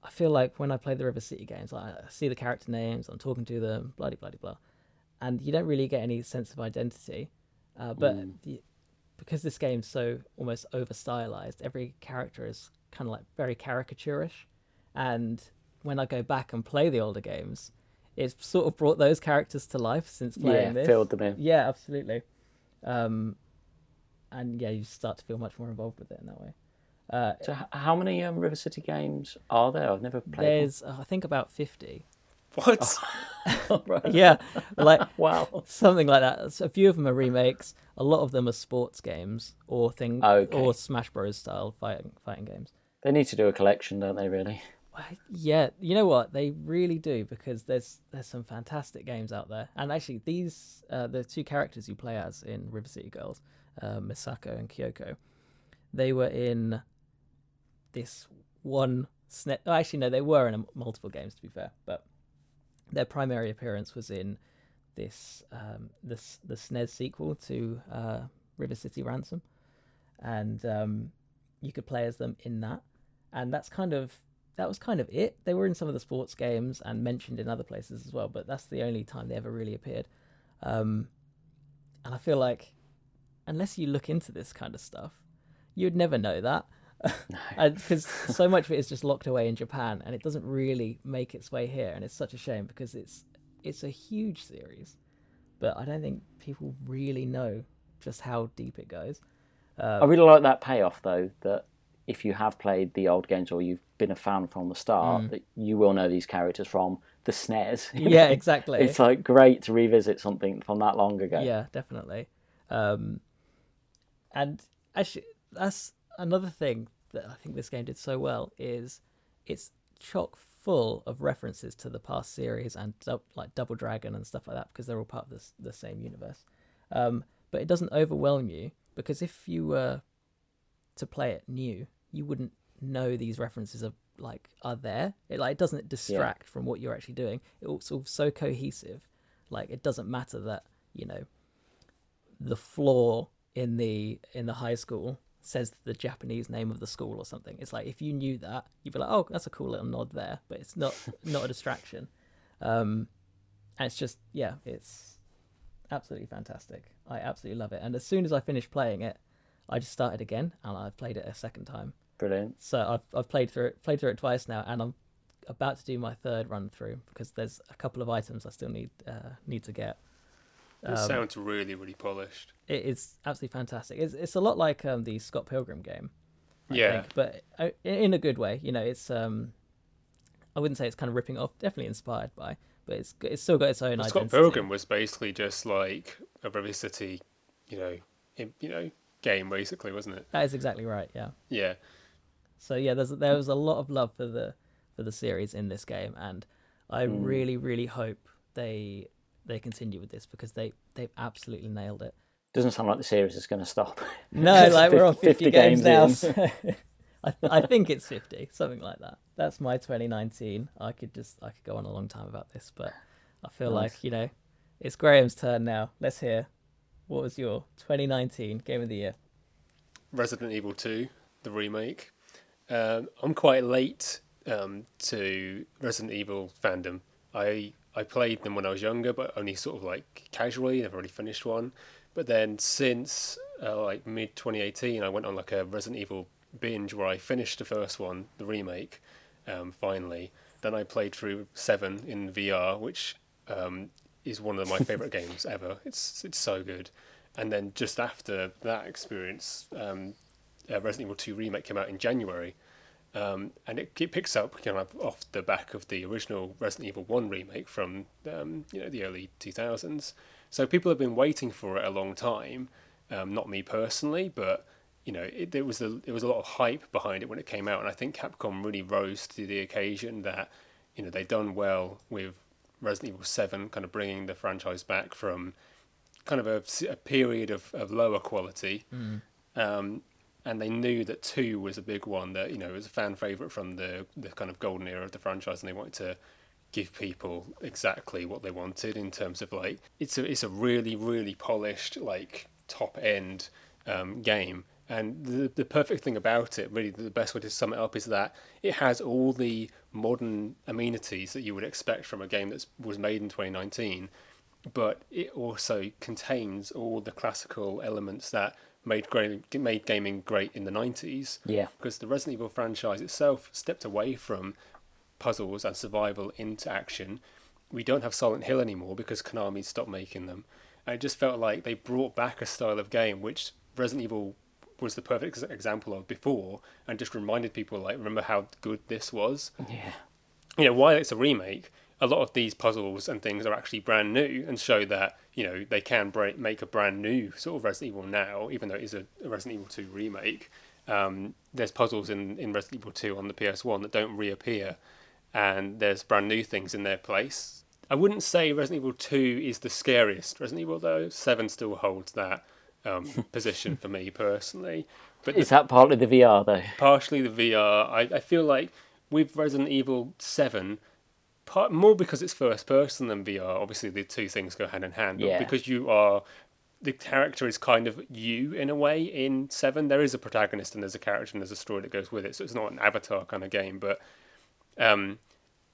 I feel like when I play the River City games, I see the character names, I'm talking to them, bloody blah blah blah, and you don't really get any sense of identity. Uh, but the, because this game's so almost over stylized, every character is kind of like very caricaturish. And when I go back and play the older games, it's sort of brought those characters to life since playing Yeah, this. filled them in. Yeah, absolutely. Um, and yeah, you start to feel much more involved with it in that way. Uh, So how many um, River City games are there? I've never played. there's, uh, I think, about 50. What? Yeah, like Wow. something like that. So a few of them are remakes. A lot of them are sports games or thing Okay. or Smash Bros. style fighting fighting games. They need to do a collection, don't they? Really? Yeah, you know what? They really do because there's there's some fantastic games out there. And actually, these uh, the two characters you play as in River City Girls, uh, Misako and Kyoko, they were in this one SNES. Oh, actually, no, they were in a, multiple games to be fair, but their primary appearance was in this um, this the SNES sequel to uh, River City Ransom, and um, you could play as them in that, and that's kind of that was kind of it. They were in some of the sports games and mentioned in other places as well, but that's the only time they ever really appeared. Um, and I feel like unless you look into this kind of stuff, you'd never know that. Because so much of it is just locked away in Japan, and it doesn't really make its way here, and it's such a shame because it's it's a huge series, but I don't think people really know just how deep it goes. I really like that payoff, though. That if you have played the old games or you've been a fan from the start, that you will know these characters from the Mm. Yeah, exactly. It's like great to revisit something from that long ago. Yeah, definitely. Um, and actually, that's another thing that I think this game did so well is it's chock full of references to the past series and like Double Dragon and stuff like that because they're all part of this, the same universe. Um, but it doesn't overwhelm you because if you were to play it new, you wouldn't know these references are like are there. It like it doesn't distract yeah. from what you're actually doing. It's all so cohesive. Like it doesn't matter that you know the floor in the in the high school says the Japanese name of the school or something. It's like if you knew that, you'd be like, oh, that's a cool little nod there, but it's not not a distraction. Um, and it's just yeah, it's absolutely fantastic. I absolutely love it. And as soon as I finished playing it, I just started again and I've played it a second time. Brilliant. So I've I've played through it played through it twice now, and I'm about to do my third run through because there's a couple of items I still need uh, need to get. It um, sounds really really polished. It is absolutely fantastic. It's it's a lot like um, the Scott Pilgrim game. I yeah, think, but uh, in a good way. You know, it's um, I wouldn't say it's kind of ripping off. Definitely inspired by, but it's it's still got its own well. Scott Pilgrim was basically just like a River City, you know, in, you know, game basically, wasn't it? That is exactly right. Yeah. Yeah. So yeah, there's there was a lot of love for the for the series in this game, and I mm. really really hope they they continue with this because they they've absolutely nailed it. Doesn't sound like the series is going to stop. No, like we're on 50, 50 games, games now. So I, I think it's 50, something like that. That's my 2019. I could just I could go on a long time about this, but I feel nice. like you know it's Graham's turn now. Let's hear what was your 2019 game of the year. Resident Evil 2, the remake. Um, I'm quite late um, to Resident Evil fandom. I I played them when I was younger, but only sort of like casually. Never really finished one. But then since uh, like mid 2018, I went on like a Resident Evil binge where I finished the first one, the remake, um, finally. Then I played through Seven in VR, which um, is one of my favorite games ever. It's it's so good. And then just after that experience, um, uh, Resident Evil 2 remake came out in January, um, and it, it, picks up kind of off the back of the original Resident Evil 1 remake from um, you know the early 2000s. So people have been waiting for it a long time. Um, not me personally, but you know it, there was a there was a lot of hype behind it when it came out, and I think Capcom really rose to the occasion that you know they'd done well with Resident Evil 7, kind of bringing the franchise back from kind of a, a period of, of lower quality. Mm. And they knew that two was a big one that you know was a fan favorite from the the kind of golden era of the franchise, and they wanted to give people exactly what they wanted in terms of like it's a it's a really really polished like top end um, game. And the the perfect thing about it, really, the best way to sum it up is that it has all the modern amenities that you would expect from a game that was made in 2019, but it also contains all the classical elements that made great, made gaming great in the 90s. Yeah. Because the Resident Evil franchise itself stepped away from puzzles and survival into action. We don't have Silent Hill anymore because Konami stopped making them. And it just felt like they brought back a style of game which Resident Evil was the perfect example of before and just reminded people like remember how good this was. Yeah. You know, while it's a remake, a lot of these puzzles and things are actually brand new and show that you know they can break, make a brand new sort of Resident Evil now, even though it is a, a Resident Evil 2 remake. Um, there's puzzles in, in Resident Evil 2 on the PS1 that don't reappear, and there's brand new things in their place. I wouldn't say Resident Evil 2 is the scariest Resident Evil though. Seven still holds that um, position for me personally. But is the, that partly the VR though? Partially the VR. I, I feel like with Resident Evil 7 part more because it's first person than VR. Obviously, the two things go hand in hand. But yeah. because you are the character is kind of you in a way in Seven. There is a protagonist and there's a character and there's a story that goes with it. So it's not an Avatar kind of game, but um,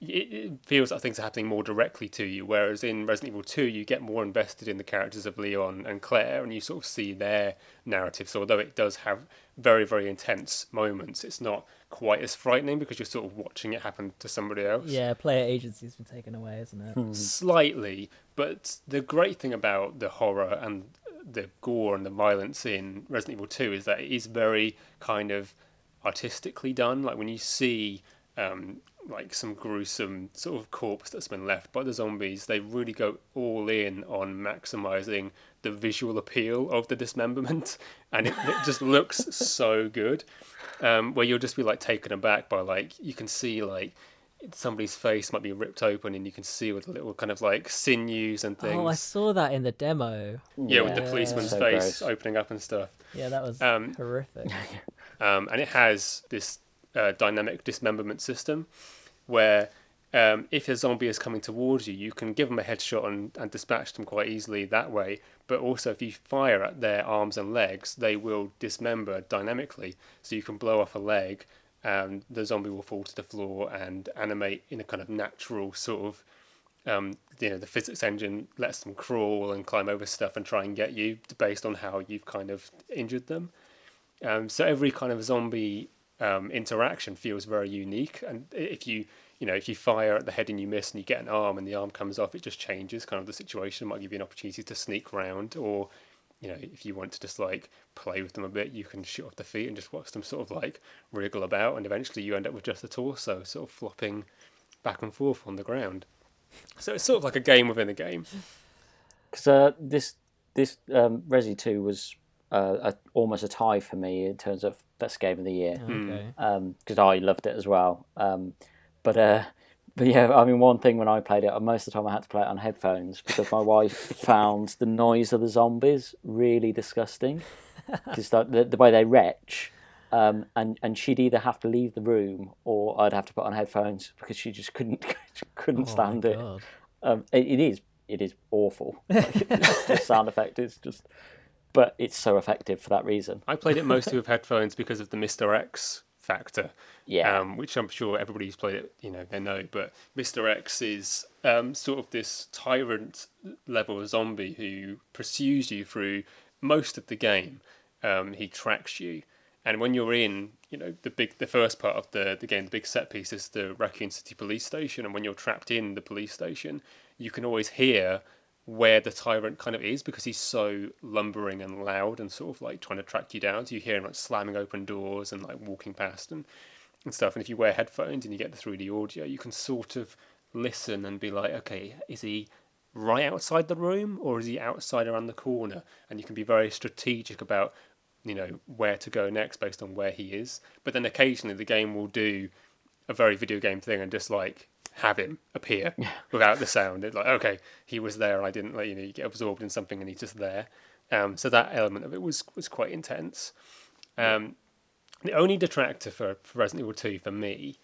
it, feels like things are happening more directly to you. Whereas in Resident Evil 2, you get more invested in the characters of Leon and Claire, and you sort of see their narratives. So although it does have very, very intense moments, it's not quite as frightening because you're sort of watching it happen to somebody else. Yeah, player agency's been taken away, isn't it? Hmm. Slightly, but the great thing about the horror and the gore and the violence in Resident Evil 2 is that it is very kind of artistically done. Like when you see um, like some gruesome sort of corpse that's been left by the zombies, they really go all in on maximizing the visual appeal of the dismemberment, and it, it just looks so good. Um, where you'll just be like taken aback by like you can see like somebody's face might be ripped open and you can see with little kind of like sinews and things. Oh, I saw that in the demo. yeah, with the policeman's So face gross. opening up and stuff. Yeah, that was Um, horrific. um, and it has this uh, dynamic dismemberment system where um, if a zombie is coming towards you, you can give them a headshot and, and dispatch them quite easily that way. But also, if you fire at their arms and legs, they will dismember dynamically. So you can blow off a leg, and the zombie will fall to the floor and animate in a kind of natural sort of um, you know, the physics engine lets them crawl and climb over stuff and try and get you based on how you've kind of injured them. Um, so every kind of zombie um, interaction feels very unique. And if you, you know, if you fire at the head and you miss and you get an arm and the arm comes off, it just changes kind of the situation. It might give you an opportunity to sneak round or, you know, if you want to just like play with them a bit, you can shoot off the feet and just watch them sort of like wriggle about. And eventually you end up with just a torso sort of flopping back and forth on the ground. So it's sort of like a game within a game. Because uh, this this um, Resi Two was uh, a, almost a tie for me in terms of best game of the year Okay. because I loved it as well. Um, but uh, but yeah, I mean, one thing when I played it, most of the time I had to play it on headphones because my wife found the noise of the zombies really disgusting. Just the, the, the way they retch. Um, and and she'd either have to leave the room or I'd have to put on headphones because she just couldn't couldn't Oh stand it. Um, it, it is it is awful. Like, the sound effect is just, but it's so effective for that reason. I played it mostly with headphones because of the Mr. X factor. Yeah. Um, which I'm sure everybody who's played it, you know, they know. But Mr. X is um, sort of this tyrant level zombie who pursues you through most of the game. Um, he tracks you, and when you're in, you know, the big, the first part of the the game, the big set piece is the Raccoon City Police Station, and when you're trapped in the police station, you can always hear where the tyrant kind of is because he's so lumbering and loud and sort of like trying to track you down. So you hear him like slamming open doors and like walking past and, and stuff. And if you wear headphones and you get the 3D audio, you can sort of listen and be like, okay, is he right outside the room or is he outside around the corner? And you can be very strategic about, you know, where to go next based on where he is. But then occasionally the game will do a very video game thing and just like have him appear without the sound. It's like, okay, he was there and I didn't let you know, you get absorbed in something and he's just there. Um, so that element of it was was quite intense. Um, the only detractor for, for Resident Evil 2 for me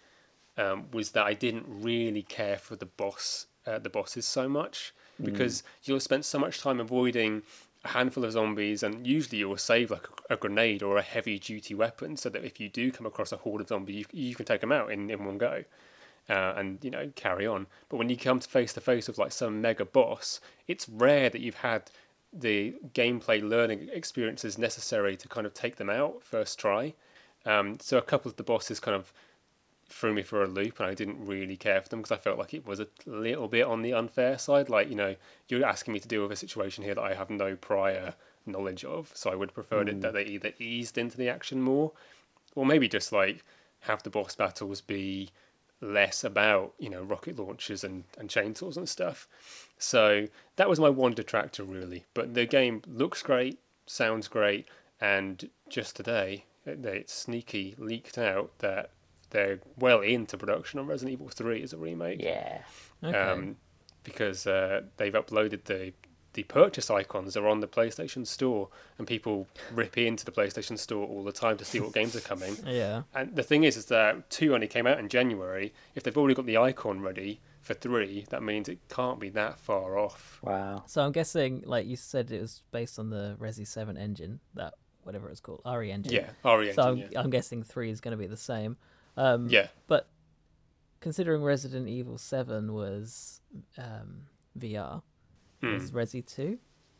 um, was that I didn't really care for the boss, uh, the bosses so much because you'll spend so much time avoiding a handful of zombies, and usually you'll save like a, a grenade or a heavy duty weapon so that if you do come across a horde of zombies, you, you can take them out in, in one go. Uh, and you know carry on. But when you come to face to face with like some mega boss, it's rare that you've had the gameplay learning experiences necessary to kind of take them out first try. Um, so a couple of the bosses kind of threw me for a loop, and I didn't really care for them because I felt like it was a little bit on the unfair side. Like you know, you're asking me to deal with a situation here that I have no prior knowledge of, so I would prefer it hmm. that they either eased into the action more, or maybe just like have the boss battles be less about you know rocket launchers and, and chainsaws and stuff. So that was my one detractor really. But the game looks great, sounds great, and just today uh, it, it sneaky leaked out that they're well into production on Resident Evil Three as a remake. Yeah. Okay. Um, because uh, they've uploaded the the purchase icons are on the PlayStation Store, and people rip into the PlayStation Store all the time to see what games are coming. yeah. And the thing is, is that two only came out in January. If they've already got the icon ready for three, that means it can't be that far off. Wow. So I'm guessing, like you said, it was based on the Resi Seven engine, that whatever it's called, RE engine. Yeah, RE So I'm, yeah. I'm guessing three is going to be the same. Um, yeah, But considering Resident Evil Seven was um, VR, was Resi Two?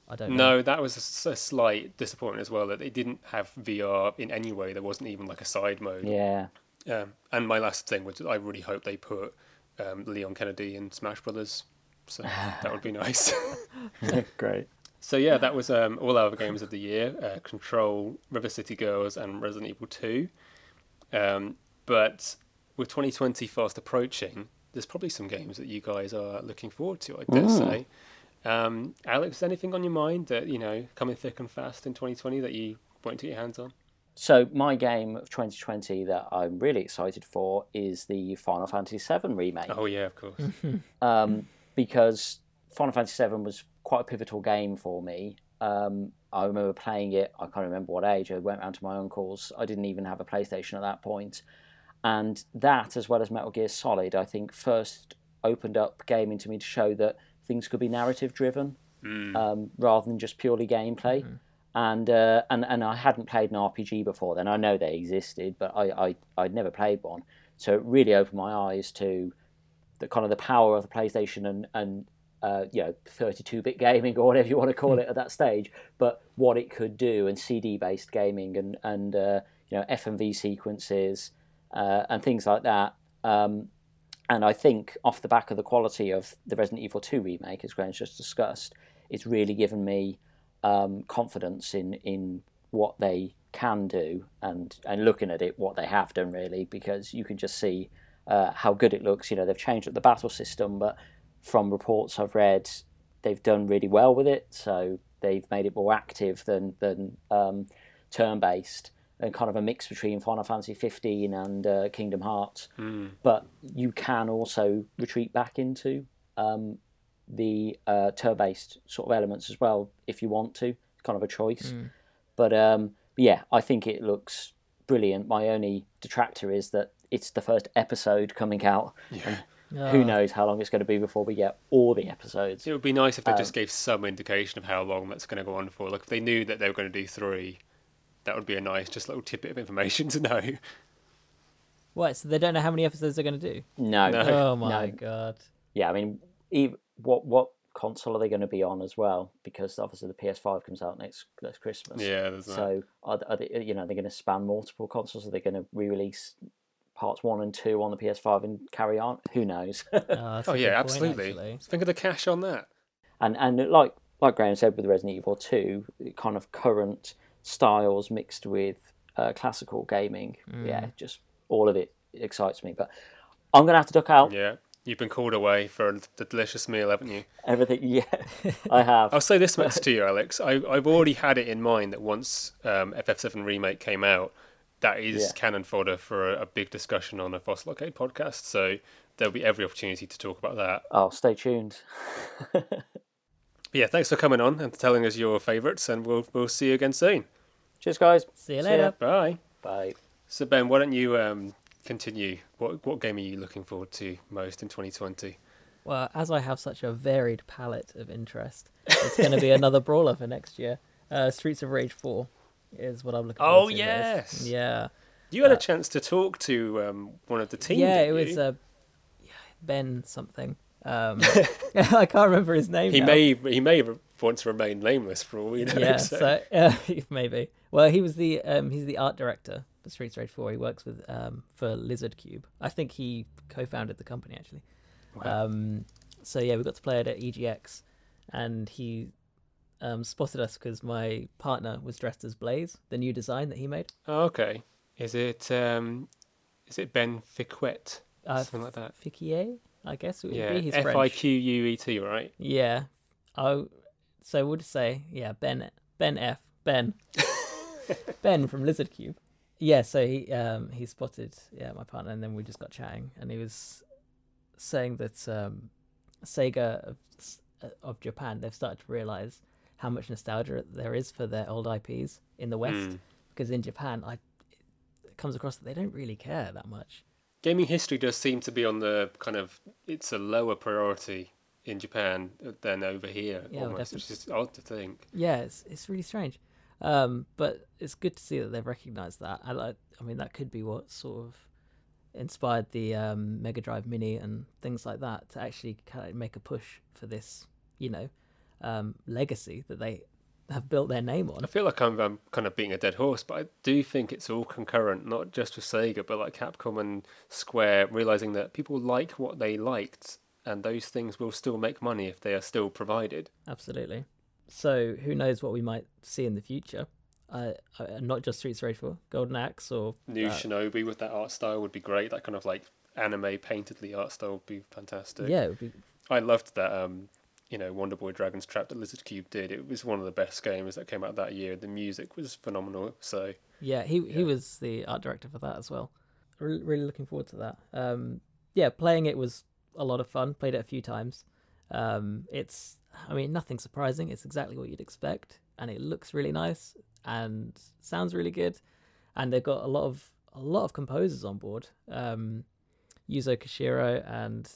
I don't know. Hmm. No, that was a slight disappointment as well that they didn't have VR in any way. There wasn't even like a side mode. Yeah. Um, and my last thing was I really hope they put um, Leon Kennedy in Smash Brothers. So that would be nice. Great. so yeah, that was um, all our games of the year: uh, Control, River City Girls, and Resident Evil Two. Um, but with 2020 fast approaching, there's probably some games that you guys are looking forward to. I dare Mm. say. Um, Alex, anything on your mind that you know coming thick and fast in 2020 that you want to get your hands on? So my game of 2020 that I'm really excited for is the Final Fantasy VII remake. Oh yeah, of course. um, because Final Fantasy VII was quite a pivotal game for me. Um, I remember playing it. I can't remember what age. I went round to my uncle's. I didn't even have a PlayStation at that point, and that, as well as Metal Gear Solid, I think first opened up gaming to me to show that things could be narrative driven um, rather than just purely gameplay. And, uh, and and I hadn't played an RPG before then. I know they existed, but I, I I'd never played one. So it really opened my eyes to the kind of the power of the PlayStation and and uh, you know 32-bit gaming or whatever you want to call it at that stage, but what it could do and CD-based gaming and and uh, you know FMV sequences uh, and things like that. Um, and I think off the back of the quality of the Resident Evil 2 remake, as Graham's just discussed, it's really given me um, confidence in in what they can do and and looking at it what they have done really because you can just see uh, how good it looks. You know they've changed up the battle system but from reports I've read they've done really well with it. So they've made it more active than than um, turn based and kind of a mix between Final Fantasy 15 and uh, Kingdom Hearts but you can also retreat back into um, the uh, turn-based sort of elements as well if you want to. It's kind of a choice. But um, yeah, I think it looks brilliant. My only detractor is that it's the first episode coming out. Yeah. Who knows how long it's going to be before we get all the episodes? It would be nice if they Um, just gave some indication of how long that's going to go on for. Like if they knew that they were going to do three, that would be a nice, just little tidbit of information to know. What? So they don't know how many episodes they're going to do? No, No. Oh my No. god. yeah. I mean, ev what what console are they going to be on as well? Because obviously the PS5 comes out next next Christmas. Yeah, there's that. So are, are they, you know, they're going to span multiple consoles? Are they going to re-release parts one and two on the PS5 and carry on? Who knows? Oh, Oh yeah, point, absolutely. actually. Think of the cash on that. and and like like Graham said with Resident Evil Two, kind of current styles mixed with uh, classical gaming. Yeah, just all of it excites me. But I'm to have to duck out. Yeah, you've been called away for the delicious meal, haven't you? Everything. Yeah, I have. I'll say this much to you, Alex. I, I've already had it in mind that once um, FF7 Remake came out, that is Yeah. cannon fodder for a, a big discussion on a Fossil Arcade podcast. So there'll be every opportunity to talk about that. Oh, stay tuned. But yeah, thanks for coming on and telling us your favourites, and we'll we'll see you again soon. Cheers, guys. See you See later. Bye. Bye. So Ben, why don't you um, continue? What what game are you looking forward to most in 2020? Well, as I have such a varied palette of interest, it's going to be another brawler for next year. Uh, Streets of Rage 4 is what I'm looking Oh, forward to. most. yes. Yeah. You had a chance to talk to um, one of the team. yeah, it didn't was you? uh, yeah, Ben something. Um, I can't remember his name. he now. may he may want to remain nameless for all we know. yeah, so- so uh, maybe. Well, he was the um, he's the art director for Streets of Rage 4. He works with um, for Lizardcube. I think he co-founded the company actually. Um, so yeah, we got to play it at EGX, and he um, spotted us because my partner was dressed as Blaze, the new design that he made. Oh, okay. Is it um, is it Ben Fiquet? Uh, Something like that. Fiquier, I guess it would Yeah, be. his F I. Q U E T, right? Yeah. Oh, so we'll just say yeah, Ben Ben F Ben Ben from Lizardcube. Yeah, so he um he spotted yeah my partner, and then we just got chatting, and he was saying that um Sega of, of Japan they've started to realize how much nostalgia there is for their old IPs in the West, Mm. because in Japan I it comes across that they don't really care that much. Gaming history does seem to be on the kind of it's a lower priority in Japan than over here, Yeah, almost, which is odd to think. Yeah, it's it's really strange. Um, but it's good to see that they've recognised that. I like. I mean, that could be what sort of inspired the um, Mega Drive Mini and things like that to actually kind of make a push for this, you know, um, legacy that they have built their name on. I feel like I'm, I'm kind of beating a dead horse, but I do think it's all concurrent, not just with Sega, but like Capcom and Square, realizing that people like what they liked, and those things will still make money if they are still provided. Absolutely. So who knows what we might see in the future? uh, uh, not just Streets of Rage 4, Golden Axe or New uh, Shinobi with that art style would be great. That kind of like anime paintedly art style would be fantastic. yeah, it would be I loved that. Um, you know, Wonder Boy Dragon's Trap that Lizardcube did. It was one of the best games that came out that year. The music was phenomenal. So Yeah, he Yeah. he was the art director for that as well. Really, really looking forward to that. Um, yeah, playing it was a lot of fun. Played it a few times. Um, it's, I mean, nothing surprising. It's exactly what you'd expect, and it looks really nice and sounds really good. And they've got a lot of a lot of composers on board. Um, Yuzo Koshiro and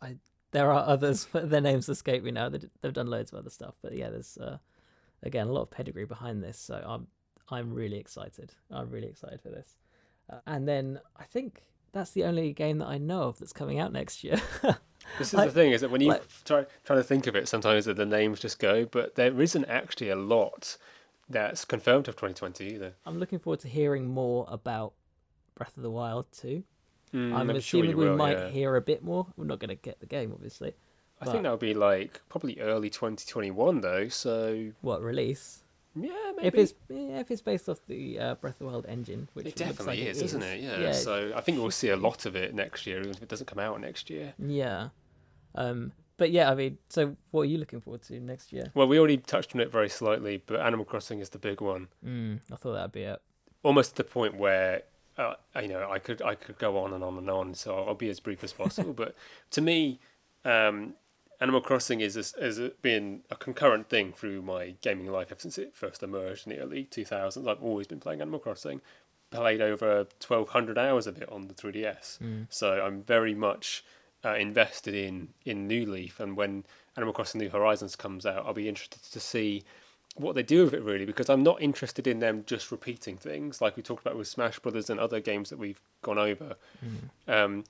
I. There are others, but their names escape me now. They, they've done loads of other stuff, but yeah, there's uh, again a lot of pedigree behind this. So I'm I'm really excited. I'm really excited for this. Uh, and then I think that's the only game that I know of that's coming out next year. this is Like- the thing: is that when you like- try try to think of it, sometimes the names just go, but there isn't actually a lot that's confirmed of 2020 either. I'm looking forward to hearing more about Breath of the Wild too. Mm, I'm, sure assuming you we will, might yeah. hear a bit more. We're not going to get the game, obviously. I but- think that would be like probably early 2021 though. So What release? yeah, maybe If it's yeah, if it's based off the uh, Breath of the Wild engine, which it definitely like is, isn't it? Yeah. Yeah. So I think we'll see a lot of it next year, even if it doesn't come out next year. yeah. Um, but yeah, I mean, so what are you looking forward to next year? Well, we already touched on it very slightly, but Animal Crossing is the big one. Mm, I thought that'd be it. Almost to the point where, uh, you know, I could I could go on and on and on. So I'll be as brief as possible. but to me, um, Animal Crossing is a, has been a concurrent thing through my gaming life ever since it first emerged in the early 2000s. I've always been playing Animal Crossing. Played over 1,200 hours of it on the 3DS. So I'm very much uh, invested in in New Leaf, and when Animal Crossing New Horizons comes out, I'll be interested to see what they do with it really, because I'm not interested in them just repeating things like we talked about with Smash Brothers and other games that we've gone over. Um,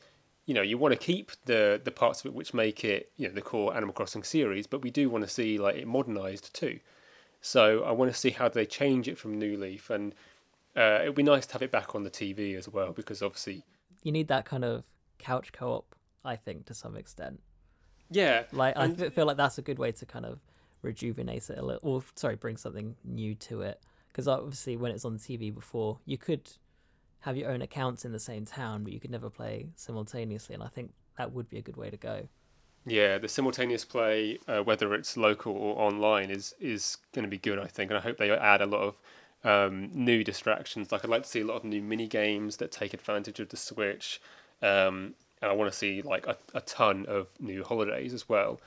you know, you want to keep the the parts of it which make it you know the core Animal Crossing series, but we do want to see like it modernized too. So I want to see how they change it from New Leaf, and uh, it'd be nice to have it back on the TV as well, because obviously, You need that kind of couch co-op, I think, to some extent. yeah, Like I And- f- feel like that's a good way to kind of rejuvenate it a little, or sorry, bring something new to it. Because obviously, when it's on TV before, you could have your own accounts in the same town, but you could never play simultaneously. And I think that would be a good way to go. Yeah, the simultaneous play, uh, whether it's local or online, is is going to be good. I think, and I hope they add a lot of um, new distractions. Like I'd like to see a lot of new mini games that take advantage of the Switch, um, and I want to see like a, a ton of new holidays as well.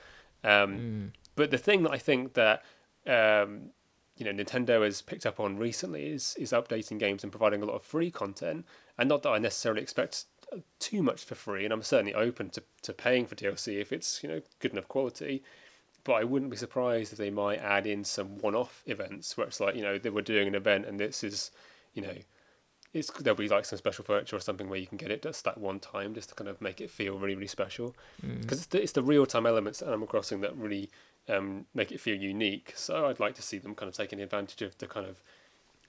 Um, But the thing that I think that um, you know Nintendo has picked up on recently is is updating games and providing a lot of free content, and not that I necessarily expect too much for free, and I'm certainly open to, to paying for DLC if it's you know good enough quality. But I wouldn't be surprised if they might add in some one-off events where it's like you know they were doing an event and this is you know it's there'll be like some special furniture or something where you can get it just that one time just to kind of make it feel really really special. Because it's the, it's the real time elements of Animal Crossing that really um, make it feel unique. So I'd like to see them kind of taking advantage of the kind of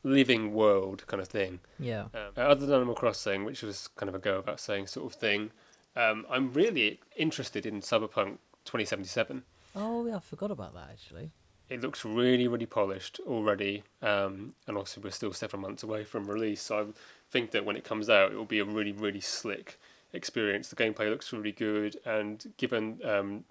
living world kind of thing. Yeah. Um, other than Animal Crossing, which was kind of a go about saying sort of thing, um, I'm really interested in Cyberpunk 2077. Oh yeah, I forgot about that actually. It looks really, really polished already, um, and obviously we're still several months away from release. So I think that when it comes out, it will be a really, really slick experience. The gameplay looks really good, and given um,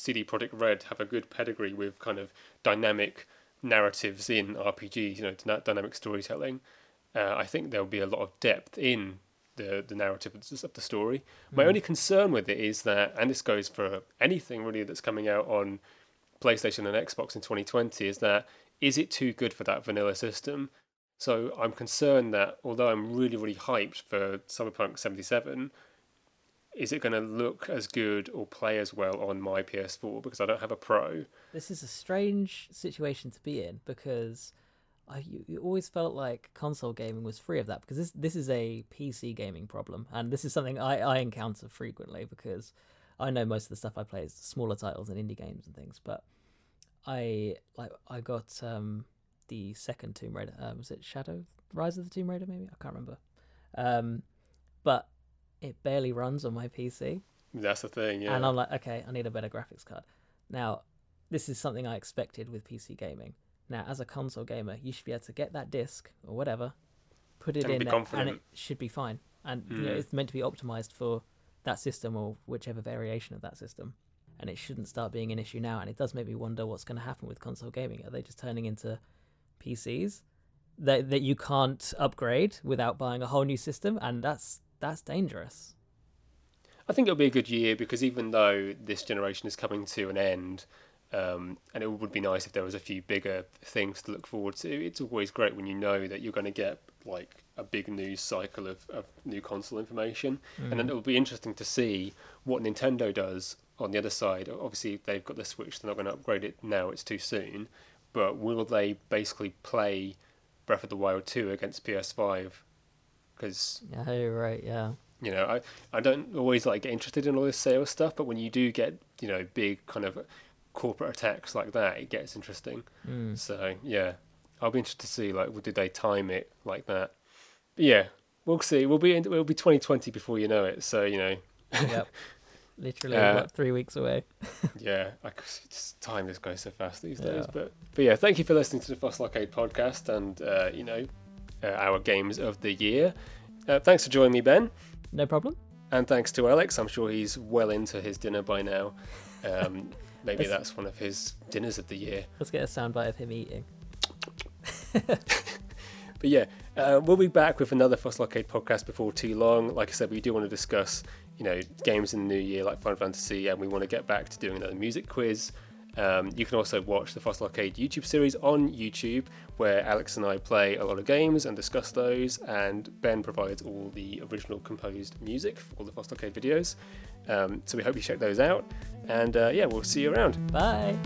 CD Projekt Red have a good pedigree with kind of dynamic narratives in RPGs, you know, dyna- dynamic storytelling, uh, I think there'll be a lot of depth in the the narrative of the- of the story. My only concern with it is that, and this goes for anything really that's coming out on PlayStation and Xbox in 2020, is that is it too good for that vanilla system? So I'm concerned that although I'm really really hyped for Cyberpunk 77, is it going to look as good or play as well on my PS4 because I don't have a Pro? This is a strange situation to be in because I you, you always felt like console gaming was free of that because this this is a PC gaming problem and this is something I, I encounter frequently because I know most of the stuff I play is smaller titles and indie games and things, but I like I got um the second Tomb Raider. Uh, was it Shadow Rise of the Tomb Raider? Maybe I can't remember. Um, but it barely runs on my PC. That's the thing, yeah. And I'm like, okay, I need a better graphics card. Now, this is something I expected with PC gaming. Now, as a console gamer, you should be able to get that disc or whatever, put it And in there, and it should be fine. And you know, Mm. it's meant to be optimized for that system or whichever variation of that system. And it shouldn't start being an issue now. And it does make me wonder what's going to happen with console gaming. Are they just turning into PCs that that you can't upgrade without buying a whole new system? And that's that's dangerous. I think it'll be a good year because even though this generation is coming to an end, um, and it would be nice if there was a few bigger things to look forward to. It's always great when you know that you're going to get like a big news cycle of, of new console information, and then it'll be interesting to see what Nintendo does on the other side. Obviously, they've got the Switch; they're not going to upgrade it now; it's too soon. But will they basically play Breath of the Wild 2 against PS5? Because Oh right, yeah. you know, I, I don't always like get interested in all this sales stuff, but when you do get, you know, big kind of corporate attacks like that, it gets interesting. Mm. So yeah, I'll be interested to see like, did they time it like that? But yeah, we'll see. We'll be in, it'll be 2020 before you know it. So you know, yep. Literally, Uh, what, three weeks away. yeah, I just time just goes so fast these days. Yeah. But but yeah, thank you for listening to the Fossil Arcade podcast and uh, you know, uh, our games of the year. Uh, thanks for joining me, Ben. No problem. And thanks to Alex. I'm sure he's well into his dinner by now. Um, maybe that's one of his dinners of the year. Let's get a soundbite of him eating. But yeah, uh, we'll be back with another Fossil Arcade podcast before too long. Like I said, we do want to discuss, you know, games in the new year like Final Fantasy, and we want to get back to doing another music quiz. Um, you can also watch the Fossil Arcade YouTube series on YouTube, where Alex and I play a lot of games and discuss those, and Ben provides all the original composed music for all the Fossil Arcade videos. Um, so we hope you check those out, and uh, yeah, we'll see you around. Bye.